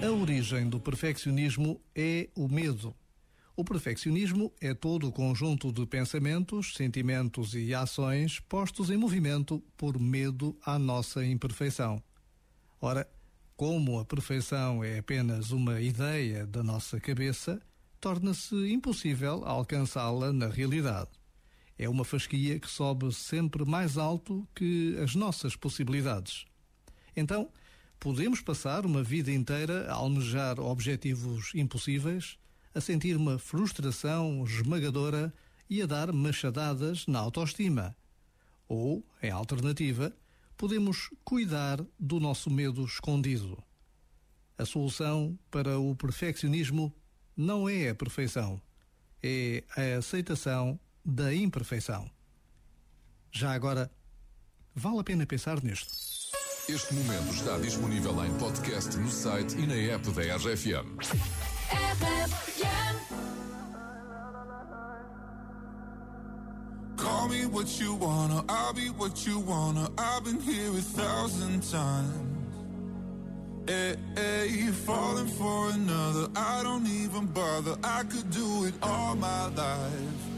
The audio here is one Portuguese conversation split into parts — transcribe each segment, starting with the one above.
A origem do perfeccionismo é o medo. O perfeccionismo é todo o conjunto de pensamentos, sentimentos e ações postos em movimento por medo à nossa imperfeição. Ora, como a perfeição é apenas uma ideia da nossa cabeça, torna-se impossível alcançá-la na realidade. É uma fasquia que sobe sempre mais alto que as nossas possibilidades. Então, podemos passar uma vida inteira a almejar objetivos impossíveis, a sentir uma frustração esmagadora e a dar machadadas na autoestima. Ou, em alternativa, podemos cuidar do nosso medo escondido. A solução para o perfeccionismo não é a perfeição, é a aceitação da imperfeição. Já agora, vale a pena pensar nisto. Este momento está disponível em podcast no site e na app da RFM. Call me what you wanna, I'll be what you wanna. I've been here a thousand times. Hey, hey, falling for another, I don't even bother. I could do it all my life.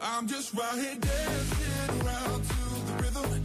I'm just right here dancing around to the rhythm,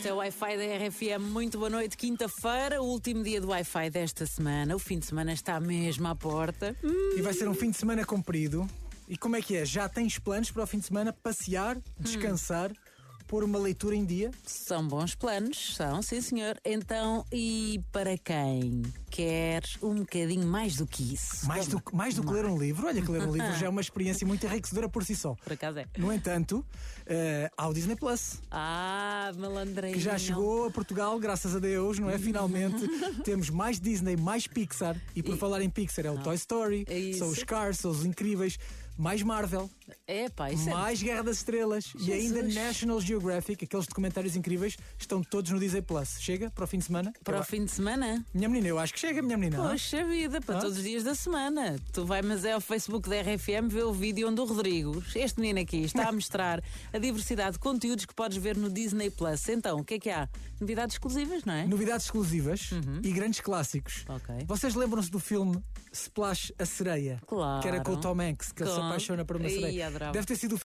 Este é o Wi-Fi da RFM. Muito boa noite, quinta-feira, o último dia do Wi-Fi desta semana. O fim de semana está mesmo à porta. Hum, E vai ser um fim de semana comprido. E como é que é? Já tens planos para o fim de semana? Passear, descansar, pôr uma leitura em dia? são bons planos, são, sim senhor. Então, e para quem quer um bocadinho mais do que isso? Mais do, mais do que ler um livro? Olha que ler um livro já é uma experiência muito enriquecedora por si só. Por acaso é. No entanto, eh, há o Disney Plus, Ah, malandrinho. que já chegou a Portugal, graças a Deus, não é? Finalmente temos mais Disney, mais Pixar. E por E- falar em Pixar, é o Toy Story, É são os Cars, são os Incríveis, mais Marvel, É, pá, isso é. mais Guerra das Estrelas e ainda. National Geographic, aqueles documentários incríveis, estão todos no Disney Plus. Chega para o fim de semana? Para Eu- o fim de semana? Minha menina, eu acho que chega, minha menina. Poxa vida, para Ah? todos os dias da semana. Tu vai, mas é ao Facebook da RFM ver o vídeo onde o Rodrigo, este menino aqui, está a mostrar a diversidade de conteúdos que podes ver no Disney Plus. Então, o que é que há? Novidades exclusivas, não é? Novidades exclusivas e grandes clássicos. Uhum. Ok. Vocês lembram-se do filme Splash a Sereia? Claro. Que era com o Tom Hanks, que ele apaixona por uma sereia. adorava. Deve ter sido